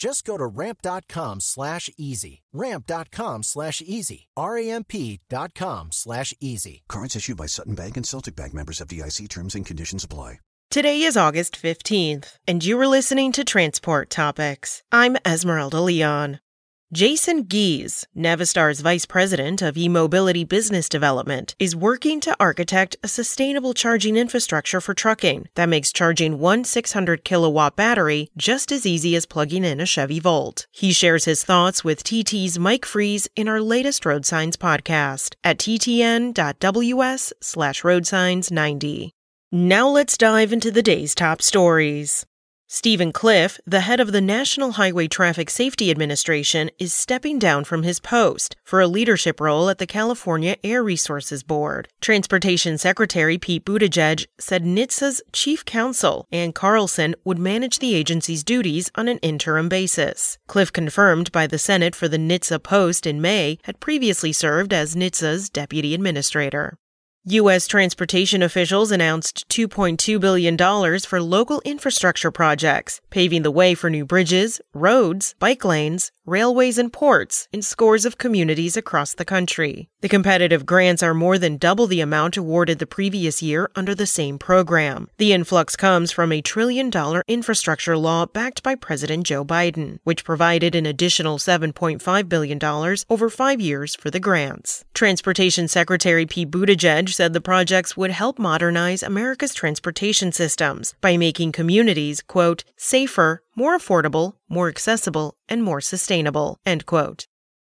Just go to ramp.com slash easy. Ramp.com slash easy. R-A-M-P dot com slash easy. Cards issued by Sutton Bank and Celtic Bank members FDIC terms and conditions apply. Today is August 15th, and you are listening to Transport Topics. I'm Esmeralda Leon. Jason Gies, Navistar's vice president of e-mobility business development, is working to architect a sustainable charging infrastructure for trucking that makes charging one 600 kilowatt battery just as easy as plugging in a Chevy Volt. He shares his thoughts with TT's Mike Freeze in our latest Road Signs podcast at ttn.ws slash roadsigns90. Now let's dive into the day's top stories. Steven Cliff, the head of the National Highway Traffic Safety Administration, is stepping down from his post for a leadership role at the California Air Resources Board. Transportation Secretary Pete Buttigieg said NHTSA's chief counsel, Ann Carlson, would manage the agency's duties on an interim basis. Cliff, confirmed by the Senate for the NHTSA post in May, had previously served as NHTSA's deputy administrator. U.S. transportation officials announced $2.2 billion for local infrastructure projects, paving the way for new bridges, roads, bike lanes, railways, and ports in scores of communities across the country. The competitive grants are more than double the amount awarded the previous year under the same program. The influx comes from a trillion dollar infrastructure law backed by President Joe Biden, which provided an additional $7.5 billion over five years for the grants. Transportation Secretary Pete Buttigieg said the projects would help modernize America's transportation systems by making communities, quote, safer, more affordable, more accessible, and more sustainable, end quote.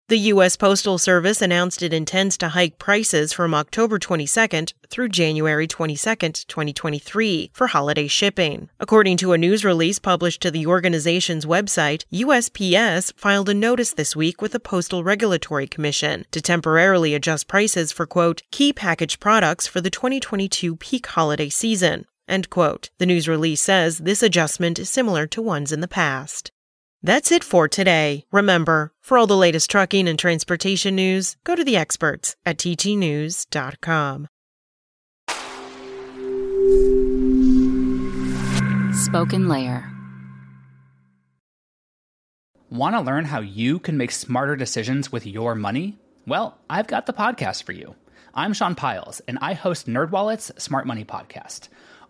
The U.S. Postal Service announced it intends to hike prices from October 22nd through January 22nd, 2023 for holiday shipping. According to a news release published to the organization's website, USPS filed a notice this week with the Postal Regulatory Commission to temporarily adjust prices for, quote, key package products for the 2022 peak holiday season. End quote. The news release says this adjustment is similar to ones in the past. That's it for today. Remember, for all the latest trucking and transportation news, go to the experts at ttnews.com. SpokenLayer. Want to learn how you can make smarter decisions with your money? Well, I've got the podcast for you. I'm Sean Pyles, and I host NerdWallet's Smart Money Podcast.